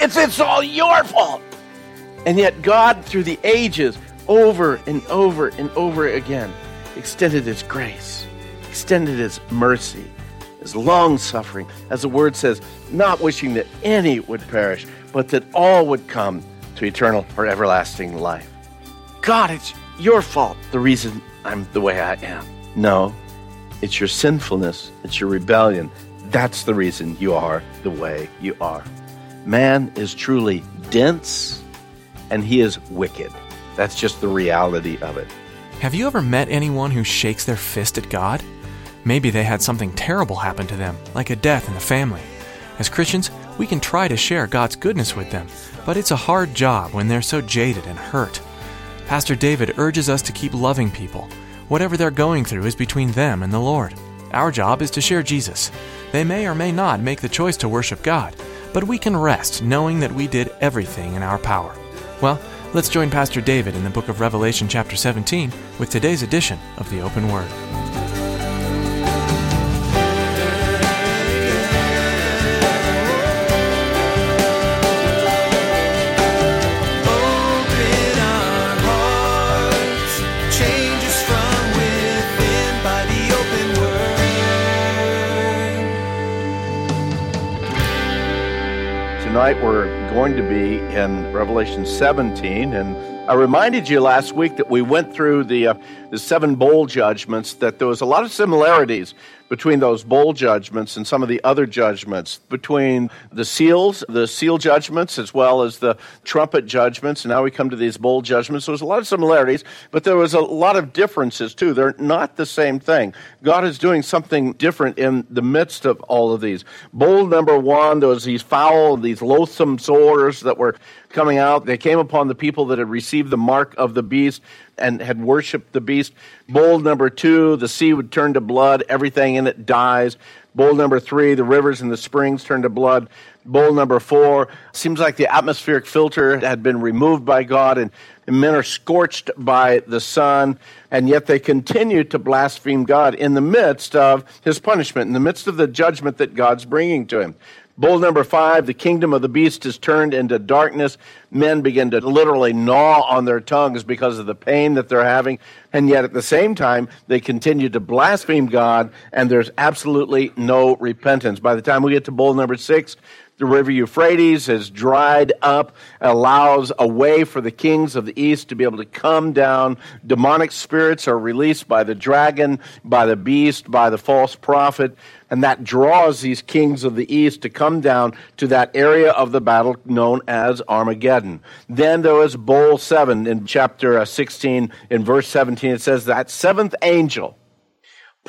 it's, it's all your fault. And yet, God, through the ages, over and over and over again, extended His grace, extended His mercy, His long suffering, as the Word says, not wishing that any would perish, but that all would come to eternal or everlasting life. God, it's your fault, the reason I'm the way I am. No, it's your sinfulness, it's your rebellion. That's the reason you are the way you are. Man is truly dense and he is wicked. That's just the reality of it. Have you ever met anyone who shakes their fist at God? Maybe they had something terrible happen to them, like a death in the family. As Christians, we can try to share God's goodness with them, but it's a hard job when they're so jaded and hurt. Pastor David urges us to keep loving people. Whatever they're going through is between them and the Lord. Our job is to share Jesus. They may or may not make the choice to worship God, but we can rest knowing that we did everything in our power. Well, let's join Pastor David in the book of Revelation, chapter 17, with today's edition of the Open Word. Tonight we're going to be in Revelation 17, and I reminded you last week that we went through the, uh, the seven bowl judgments, that there was a lot of similarities between those bowl judgments and some of the other judgments, between the seals, the seal judgments, as well as the trumpet judgments. And now we come to these bowl judgments. So there's a lot of similarities, but there was a lot of differences too. They're not the same thing. God is doing something different in the midst of all of these. Bowl number one, there was these foul, these loathsome sores that were coming out. They came upon the people that had received the mark of the beast and had worshiped the beast. Bowl number two, the sea would turn to blood, everything in it dies. Bowl number three, the rivers and the springs turn to blood. Bowl number four, seems like the atmospheric filter had been removed by God and men are scorched by the sun, and yet they continue to blaspheme God in the midst of his punishment, in the midst of the judgment that God's bringing to him. Bowl number five, the kingdom of the beast is turned into darkness. Men begin to literally gnaw on their tongues because of the pain that they're having. And yet at the same time, they continue to blaspheme God, and there's absolutely no repentance. By the time we get to bowl number six, the river Euphrates has dried up, allows a way for the kings of the east to be able to come down. Demonic spirits are released by the dragon, by the beast, by the false prophet, and that draws these kings of the east to come down to that area of the battle known as Armageddon. Then there was bowl seven in chapter uh, 16, in verse 17, it says that seventh angel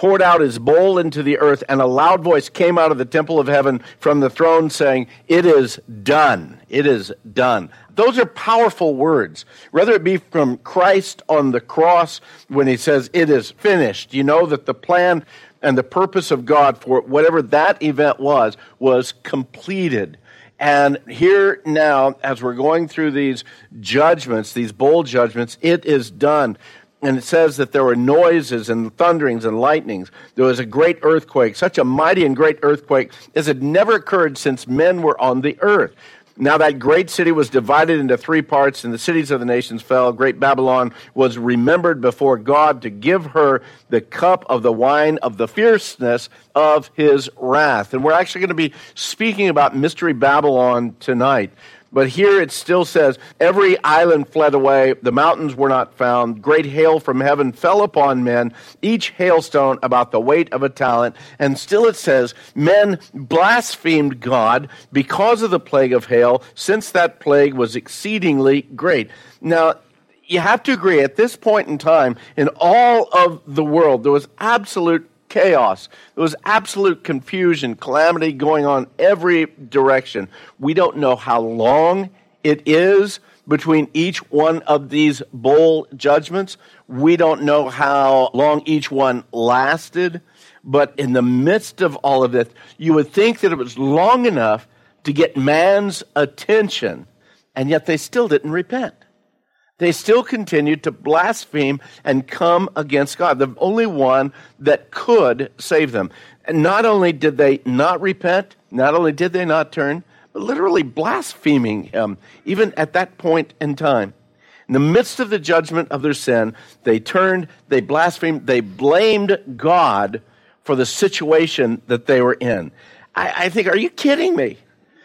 poured out his bowl into the earth, and a loud voice came out of the temple of heaven from the throne saying, It is done. It is done. Those are powerful words. Whether it be from Christ on the cross when he says, It is finished, you know that the plan and the purpose of God for whatever that event was, was completed. And here now, as we're going through these judgments, these bowl judgments, it is done and it says that there were noises and thunderings and lightnings. There was a great earthquake, such a mighty and great earthquake as had never occurred since men were on the earth. Now that great city was divided into three parts, and the cities of the nations fell. Great Babylon was remembered before God to give her the cup of the wine of the fierceness of his wrath. And we're actually going to be speaking about Mystery Babylon tonight. But here it still says, Every island fled away, the mountains were not found. Great hail from heaven fell upon men, each hailstone about the weight of a talent. And still it says, Men blasphemed God because of the plague of hail, since that plague was exceedingly great. Now, you have to agree at this point in time, in all of the world, there was absolute chaos. There was absolute confusion, calamity going on every direction. We don't know how long it is between each one of these bowl judgments. We don't know how long each one lasted. But in the midst of all of this, you would think that it was long enough to get man's attention, and yet they still didn't repent. They still continued to blaspheme and come against God, the only one that could save them. And not only did they not repent, not only did they not turn, but literally blaspheming him, even at that point in time. In the midst of the judgment of their sin, they turned, they blasphemed, they blamed God for the situation that they were in. I, I think, are you kidding me?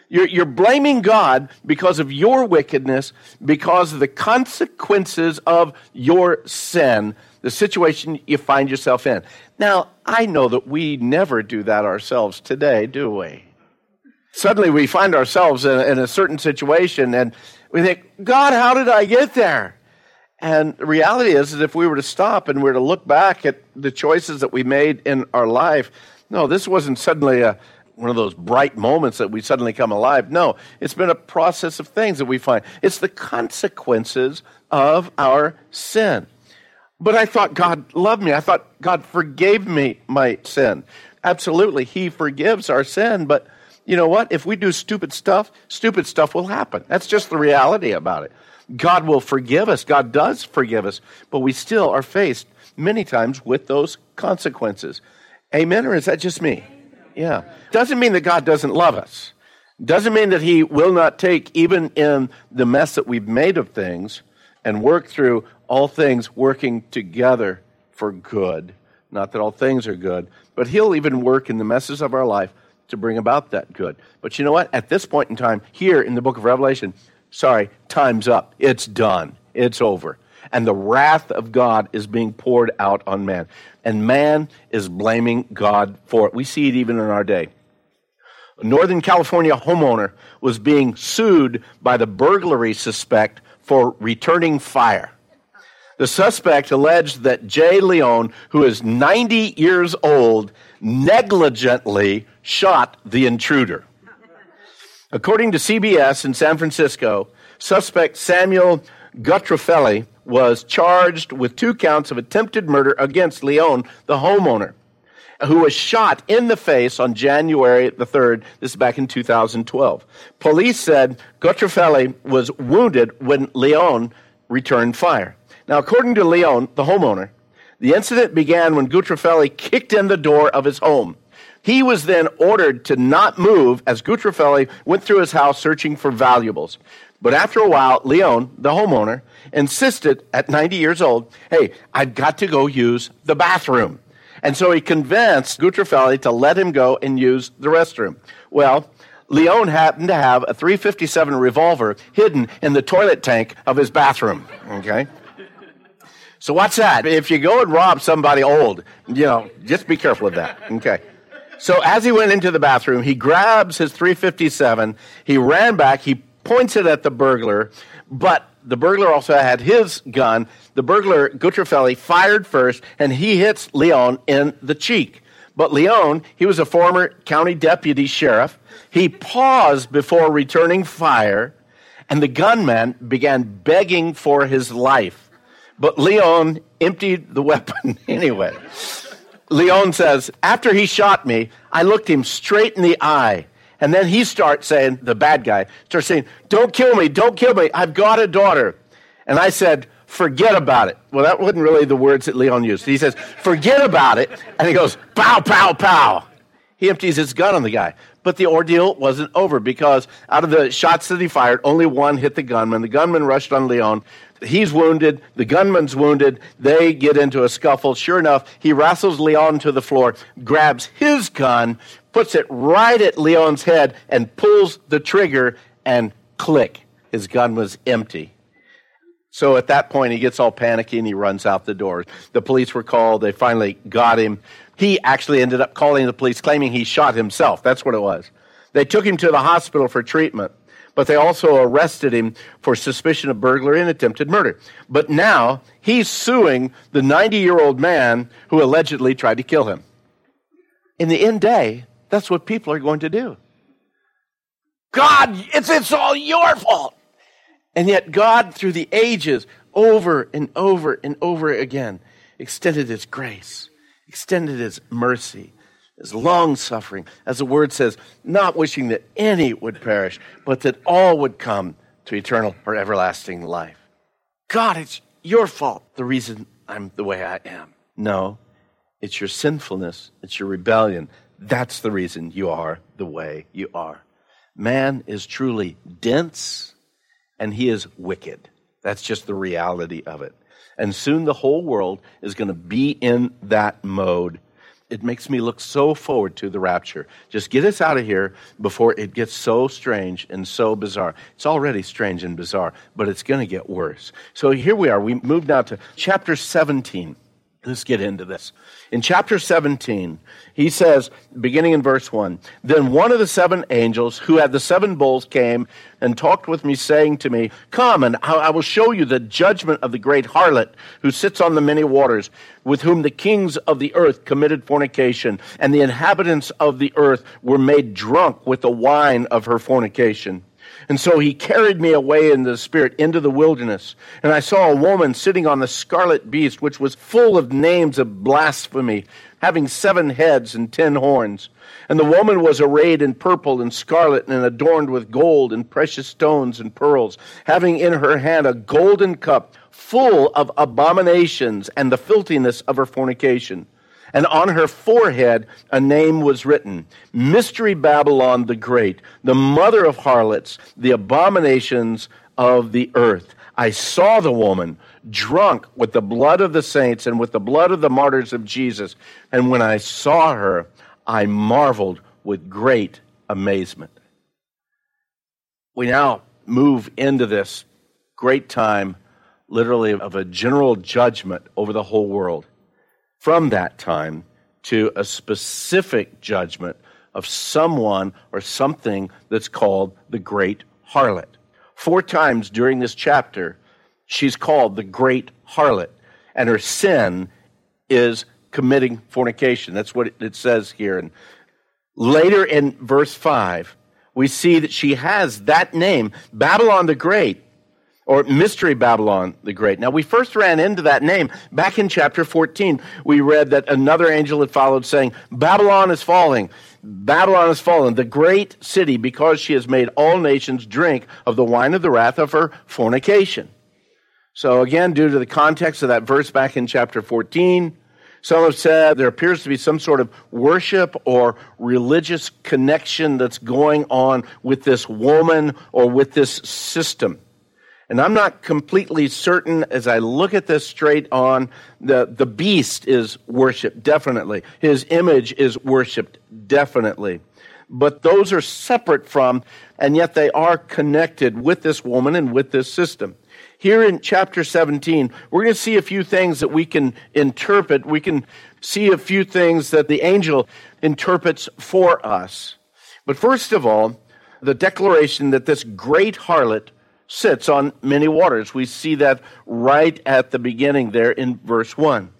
You're, you're, blaming God because of your wickedness, because of the consequences of your sin, the situation you find yourself in. Now, I know that we never do that ourselves today, do we? Suddenly we find ourselves in, in a certain situation and we think, God, how did I get there? And the reality is that if we were to stop and we were to look back at the choices that we made in our life, no, this wasn't suddenly a, one of those bright moments that we suddenly come alive. No, it's been a process of things that we find. It's the consequences of our sin. But I thought God loved me. I thought God forgave me my sin. Absolutely, He forgives our sin, but you know what? If we do stupid stuff, stupid stuff will happen. That's just the reality about it. God will forgive us. God does forgive us, but we still are faced many times with those consequences. Amen? Or is that just me? Yeah. Doesn't mean that God doesn't love us. Doesn't mean that He will not take, even in the mess that we've made of things, and work through all things working together for good. Not that all things are good, but He'll even work in the messes of our life to bring about that good. But you know what? At this point in time, here in the book of Revelation, sorry, time's up. It's done. It's over. And the wrath of God is being poured out on man. And man is blaming God for it. We see it even in our day. A Northern California homeowner was being sued by the burglary suspect for returning fire. The suspect alleged that Jay Leon, who is 90 years old, negligently shot the intruder. According to CBS in San Francisco, suspect Samuel Gutrofelli was charged with two counts of attempted murder against Leon, the homeowner, who was shot in the face on January the 3rd. This is back in 2012. Police said Gutrofelli was wounded when Leon returned fire. Now, according to Leon, the homeowner, the incident began when Gutrofelli kicked in the door of his home. He was then ordered to not move as Gutrofelli went through his house searching for valuables. But after a while, Leon, the homeowner, insisted at 90 years old, hey, I've got to go use the bathroom. And so he convinced Gutrofelli to let him go and use the restroom. Well, Leon happened to have a 357 revolver hidden in the toilet tank of his bathroom. Okay? So what's that? If you go and rob somebody old, you know, just be careful of that. Okay. So as he went into the bathroom, he grabs his 357, he ran back, he points it at the burglar, but the burglar also had his gun. The burglar, Gutrofelli, fired first, and he hits Leon in the cheek. But Leon, he was a former county deputy sheriff. He paused before returning fire, and the gunman began begging for his life. But Leon emptied the weapon anyway. Leon says, After he shot me, I looked him straight in the eye. And then he starts saying, the bad guy starts saying, Don't kill me, don't kill me. I've got a daughter. And I said, Forget about it. Well, that wasn't really the words that Leon used. He says, Forget about it. And he goes, Pow, pow, pow. He empties his gun on the guy. But the ordeal wasn't over because out of the shots that he fired, only one hit the gunman. The gunman rushed on Leon. He's wounded. The gunman's wounded. They get into a scuffle. Sure enough, he wrestles Leon to the floor, grabs his gun, puts it right at Leon's head, and pulls the trigger, and click, his gun was empty. So at that point, he gets all panicky and he runs out the door. The police were called. They finally got him. He actually ended up calling the police, claiming he shot himself. That's what it was. They took him to the hospital for treatment. But they also arrested him for suspicion of burglary and attempted murder. But now he's suing the 90 year old man who allegedly tried to kill him. In the end day, that's what people are going to do. God, it's, it's all your fault. And yet, God, through the ages, over and over and over again, extended His grace, extended His mercy, His long suffering, as the word says, not wishing that any would perish, but that all would come to eternal or everlasting life. God, it's your fault, the reason I'm the way I am. No, it's your sinfulness, it's your rebellion. That's the reason you are the way you are. Man is truly dense and he is wicked. That's just the reality of it. And soon the whole world is going to be in that mode. It makes me look so forward to the rapture. Just get us out of here before it gets so strange and so bizarre. It's already strange and bizarre, but it's going to get worse. So here we are. We move now to chapter 17. Let's get into this. In chapter 17, he says, beginning in verse 1, Then one of the seven angels who had the seven bowls came and talked with me, saying to me, Come, and I will show you the judgment of the great harlot who sits on the many waters, with whom the kings of the earth committed fornication, and the inhabitants of the earth were made drunk with the wine of her fornication. And so he carried me away in the spirit into the wilderness. And I saw a woman sitting on the scarlet beast, which was full of names of blasphemy, having seven heads and ten horns. And the woman was arrayed in purple and scarlet and adorned with gold and precious stones and pearls, having in her hand a golden cup full of abominations and the filthiness of her fornication and on her forehead a name was written Mystery Babylon the Great, the mother of harlots, the abominations of the earth. I saw the woman drunk with the blood of the saints and with the blood of the martyrs of Jesus. And when I saw her, I marveled with great amazement. We now move into this great time, literally, of a general judgment over the whole world from that time to a specific judgment of someone or something that's called the great harlot. Four times during this chapter, she's called the great harlot, and her sin is committing fornication. That's what it says here. And later in verse 5, we see that she has that name, Babylon the Great, or Mystery Babylon the Great. Now, we first ran into that name back in chapter 14. We read that another angel had followed saying, Babylon is falling. Babylon is fallen, the great city, because she has made all nations drink of the wine of the wrath of her fornication. So, again, due to the context of that verse back in chapter 14, some have said there appears to be some sort of worship or religious connection that's going on with this woman or with this system. And I'm not completely certain as I look at this straight on. The, the beast is worshiped, definitely. His image is worshiped, definitely. But those are separate from, and yet they are connected with this woman and with this system. Here in chapter 17, we're going to see a few things that we can interpret. We can see a few things that the angel interprets for us. But first of all, the declaration that this great harlot sits on many waters. We see that right at the beginning there in verse 1.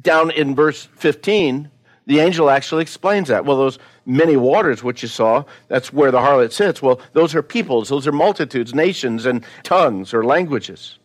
Down in verse 15, the angel actually explains that. Well, those many waters which you saw, that's where the harlot sits. Well, those are peoples, those are multitudes, nations, and tongues or languages.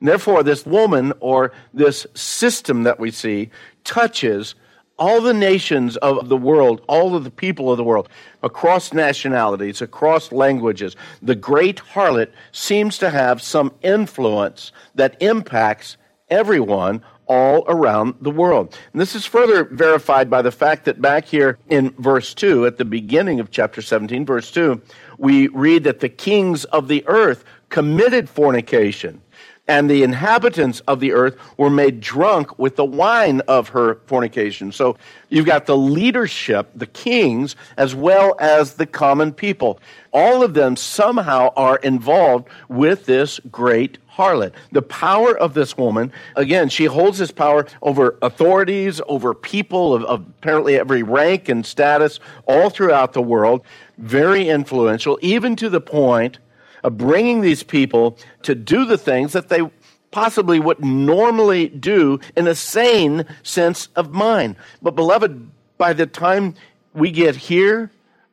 And therefore, this woman or this system that we see touches all the nations of the world, all of the people of the world, across nationalities, across languages, the great harlot seems to have some influence that impacts everyone all around the world. And this is further verified by the fact that back here in verse 2, at the beginning of chapter 17, verse 2, we read that the kings of the earth committed fornication and the inhabitants of the earth were made drunk with the wine of her fornication. So you've got the leadership, the kings, as well as the common people. All of them somehow are involved with this great harlot. The power of this woman, again, she holds this power over authorities, over people of, of apparently every rank and status all throughout the world. Very influential, even to the point of bringing these people to do the things that they possibly would normally do in a sane sense of mind. But, beloved, by the time we get here,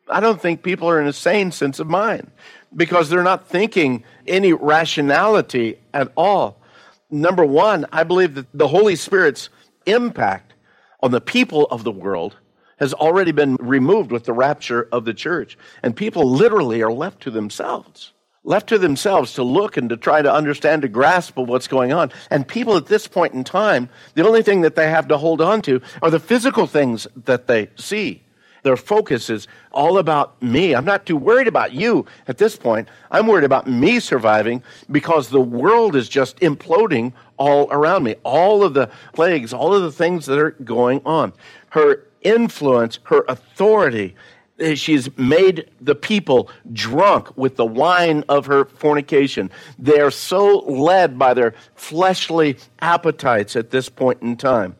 I don't think people are in a sane sense of mind because they're not thinking any rationality at all. Number one, I believe that the Holy Spirit's impact on the people of the world has already been removed with the rapture of the church. And people literally are left to themselves left to themselves to look and to try to understand, to grasp of what's going on. And people at this point in time, the only thing that they have to hold on to are the physical things that they see. Their focus is all about me. I'm not too worried about you at this point. I'm worried about me surviving because the world is just imploding all around me. All of the plagues, all of the things that are going on. Her influence, her authority Eh, she's made the people drunk with the wine of her fornication. They are so led by their fleshly appetites at this point in time.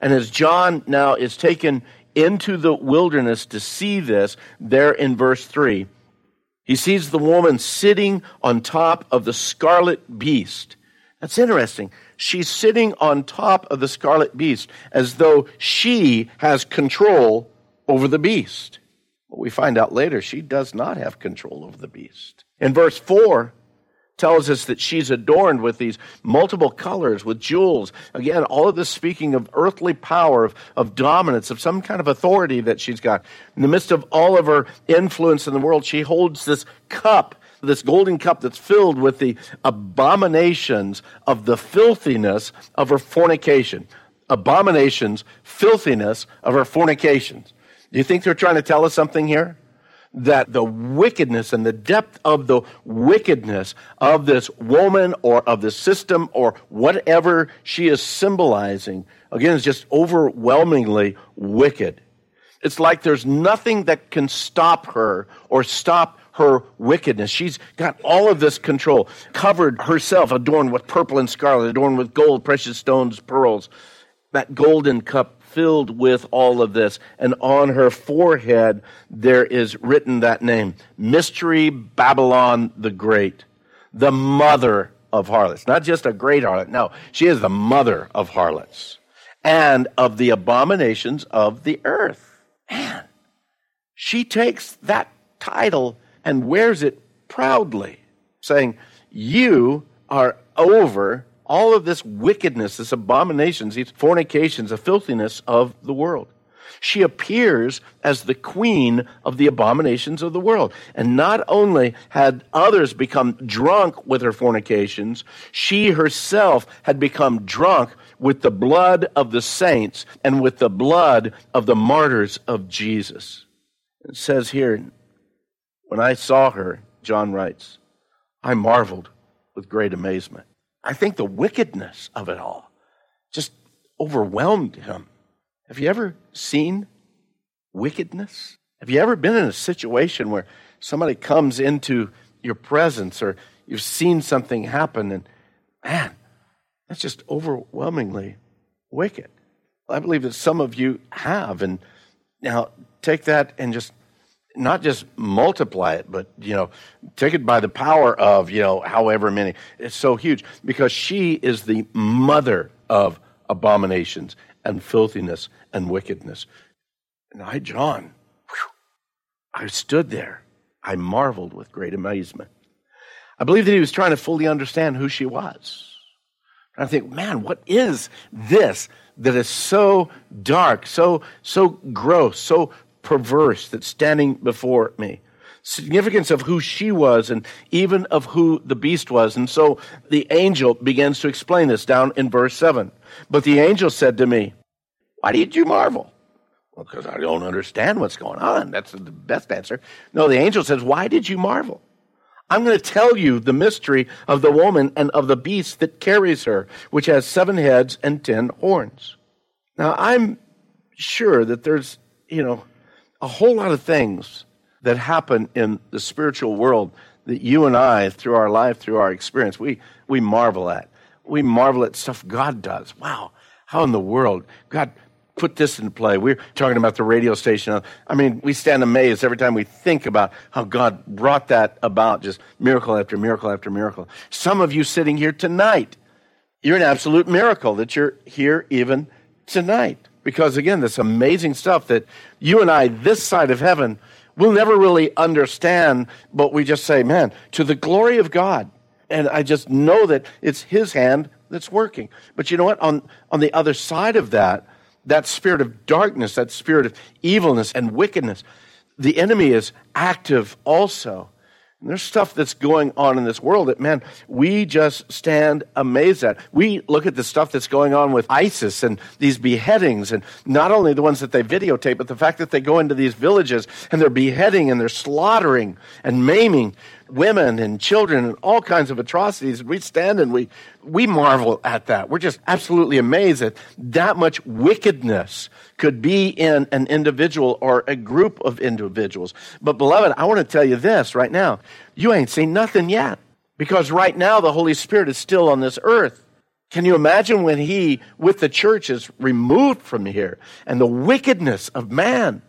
And as John now is taken into the wilderness to see this, there in verse 3, he sees the woman sitting on top of the scarlet beast. That's interesting. She's sitting on top of the scarlet beast as though she has control over the beast. But we find out later she does not have control over the beast. In verse 4, tells us that she's adorned with these multiple colors, with jewels. Again, all of this speaking of earthly power, of, of dominance, of some kind of authority that she's got. In the midst of all of her influence in the world, she holds this cup, this golden cup that's filled with the abominations of the filthiness of her fornication. Abominations, filthiness of her fornications. Do you think they're trying to tell us something here? That the wickedness and the depth of the wickedness of this woman or of the system or whatever she is symbolizing, again, is just overwhelmingly wicked. It's like there's nothing that can stop her or stop her wickedness. She's got all of this control, covered herself, adorned with purple and scarlet, adorned with gold, precious stones, pearls. That golden cup filled with all of this. And on her forehead, there is written that name Mystery Babylon the Great, the mother of harlots. Not just a great harlot, no, she is the mother of harlots and of the abominations of the earth. Man, she takes that title and wears it proudly, saying, You are over all of this wickedness, this abominations, these fornications, the filthiness of the world. She appears as the queen of the abominations of the world. And not only had others become drunk with her fornications, she herself had become drunk with the blood of the saints and with the blood of the martyrs of Jesus. It says here, when I saw her, John writes, I marveled with great amazement. I think the wickedness of it all just overwhelmed him. Have you ever seen wickedness? Have you ever been in a situation where somebody comes into your presence or you've seen something happen and man, that's just overwhelmingly wicked? I believe that some of you have. And now take that and just not just multiply it, but you know, take it by the power of you know, however many. It's so huge because she is the mother of abominations and filthiness and wickedness. And I, John, whew, I stood there. I marveled with great amazement. I believe that he was trying to fully understand who she was. And I think, man, what is this that is so dark, so so gross, so perverse that's standing before me. Significance of who she was and even of who the beast was. And so the angel begins to explain this down in verse 7. But the angel said to me, Why did you marvel? Well, because I don't understand what's going on. That's the best answer. No, the angel says, Why did you marvel? I'm going to tell you the mystery of the woman and of the beast that carries her, which has seven heads and ten horns. Now, I'm sure that there's, you know, a whole lot of things that happen in the spiritual world that you and I, through our life, through our experience, we, we marvel at. We marvel at stuff God does. Wow, how in the world? God put this into play. We're talking about the radio station. I mean, we stand amazed every time we think about how God brought that about, just miracle after miracle after miracle. Some of you sitting here tonight, you're an absolute miracle that you're here even tonight. Because again, this amazing stuff that you and I, this side of heaven, will never really understand, but we just say, man, to the glory of God. And I just know that it's His hand that's working. But you know what? On, on the other side of that, that spirit of darkness, that spirit of evilness and wickedness, the enemy is active also. And there's stuff that's going on in this world that, man, we just stand amazed at. We look at the stuff that's going on with ISIS and these beheadings, and not only the ones that they videotape, but the fact that they go into these villages and they're beheading and they're slaughtering and maiming women and children and all kinds of atrocities. We stand and we, we marvel at that. We're just absolutely amazed that that much wickedness could be in an individual or a group of individuals. But, beloved, I want to tell you this right now. You ain't seen nothing yet because right now the Holy Spirit is still on this earth. Can you imagine when he, with the church, is removed from here and the wickedness of man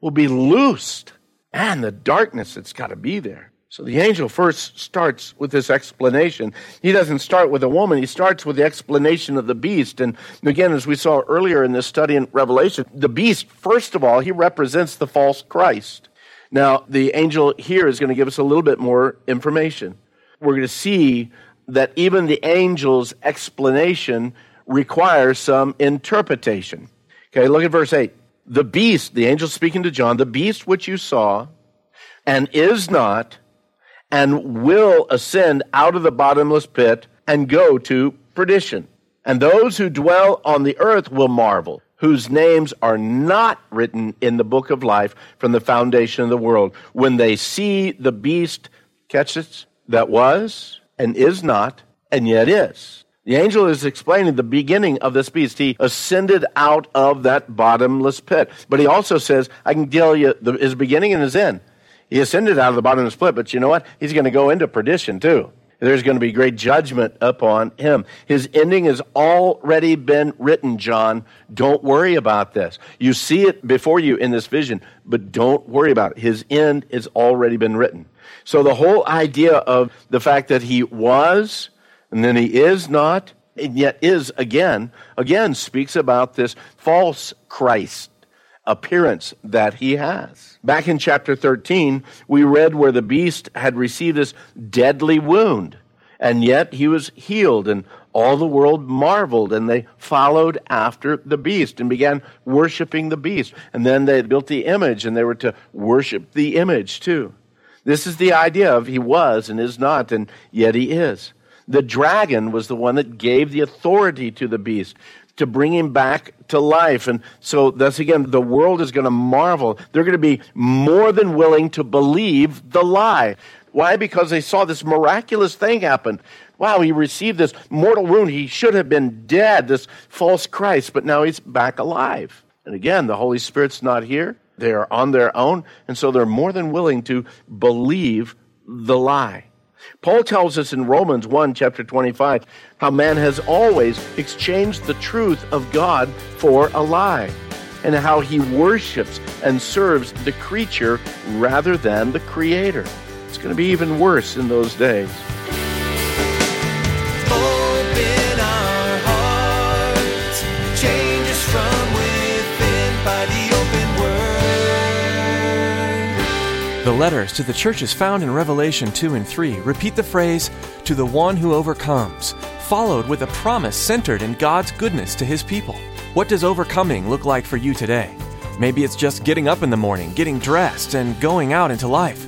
will be loosed? And the darkness that's got to be there. So the angel first starts with this explanation. He doesn't start with a woman, he starts with the explanation of the beast. And again, as we saw earlier in this study in Revelation, the beast, first of all, he represents the false Christ. Now, the angel here is going to give us a little bit more information. We're going to see that even the angel's explanation requires some interpretation. Okay, look at verse 8. The beast, the angel speaking to John, the beast which you saw and is not and will ascend out of the bottomless pit and go to perdition. And those who dwell on the earth will marvel, whose names are not written in the book of life from the foundation of the world, when they see the beast, catch this, that was and is not and yet is. The angel is explaining the beginning of this beast. He ascended out of that bottomless pit. But he also says, I can tell you the, his beginning and his end. He ascended out of the bottom of the split, but you know what? He's going to go into perdition too. There's going to be great judgment upon him. His ending has already been written, John. Don't worry about this. You see it before you in this vision, but don't worry about it. His end has already been written. So the whole idea of the fact that he was, and then he is not, and yet is again, again speaks about this false Christ appearance that he has. Back in chapter 13, we read where the beast had received this deadly wound, and yet he was healed, and all the world marveled, and they followed after the beast and began worshiping the beast. And then they built the image, and they were to worship the image too. This is the idea of he was and is not, and yet he is. The dragon was the one that gave the authority to the beast to bring him back to life. And so, thus again, the world is going to marvel. They're going to be more than willing to believe the lie. Why? Because they saw this miraculous thing happen. Wow, he received this mortal wound. He should have been dead, this false Christ, but now he's back alive. And again, the Holy Spirit's not here. They are on their own, and so they're more than willing to believe the lie. Paul tells us in Romans 1, chapter 25, how man has always exchanged the truth of God for a lie, and how he worships and serves the creature rather than the creator. It's going to be even worse in those days. The letters to the churches found in Revelation 2 and 3 repeat the phrase, to the one who overcomes, followed with a promise centered in God's goodness to his people. What does overcoming look like for you today? Maybe it's just getting up in the morning, getting dressed, and going out into life.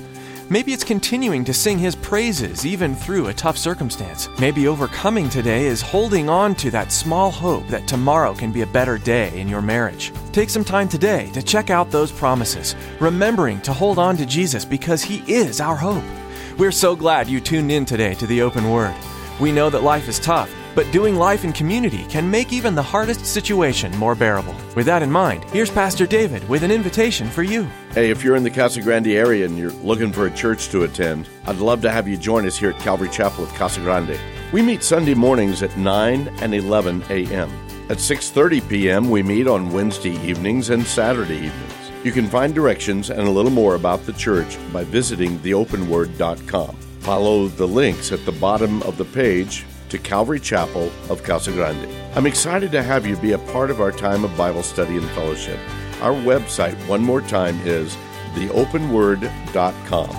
Maybe it's continuing to sing His praises even through a tough circumstance. Maybe overcoming today is holding on to that small hope that tomorrow can be a better day in your marriage. Take some time today to check out those promises, remembering to hold on to Jesus because He is our hope. We're so glad you tuned in today to the Open Word. We know that life is tough, but doing life in community can make even the hardest situation more bearable. With that in mind, here's Pastor David with an invitation for you. Hey, if you're in the Casa Grande area and you're looking for a church to attend, I'd love to have you join us here at Calvary Chapel of Casa Grande. We meet Sunday mornings at 9 and 11 a.m. At 6:30 p.m., we meet on Wednesday evenings and Saturday evenings. You can find directions and a little more about the church by visiting theopenword.com. Follow the links at the bottom of the page to Calvary Chapel of Casa Grande. I'm excited to have you be a part of our time of Bible study and fellowship. Our website, one more time, is theopenword.com.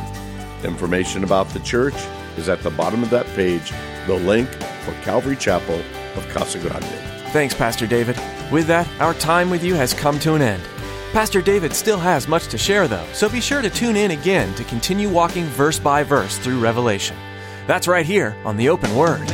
Information about the church is at the bottom of that page, the link for Calvary Chapel of Casa Grande. Thanks, Pastor David. With that, our time with you has come to an end. Pastor David still has much to share, though, so be sure to tune in again to continue walking verse by verse through Revelation. That's right here on the Open Word.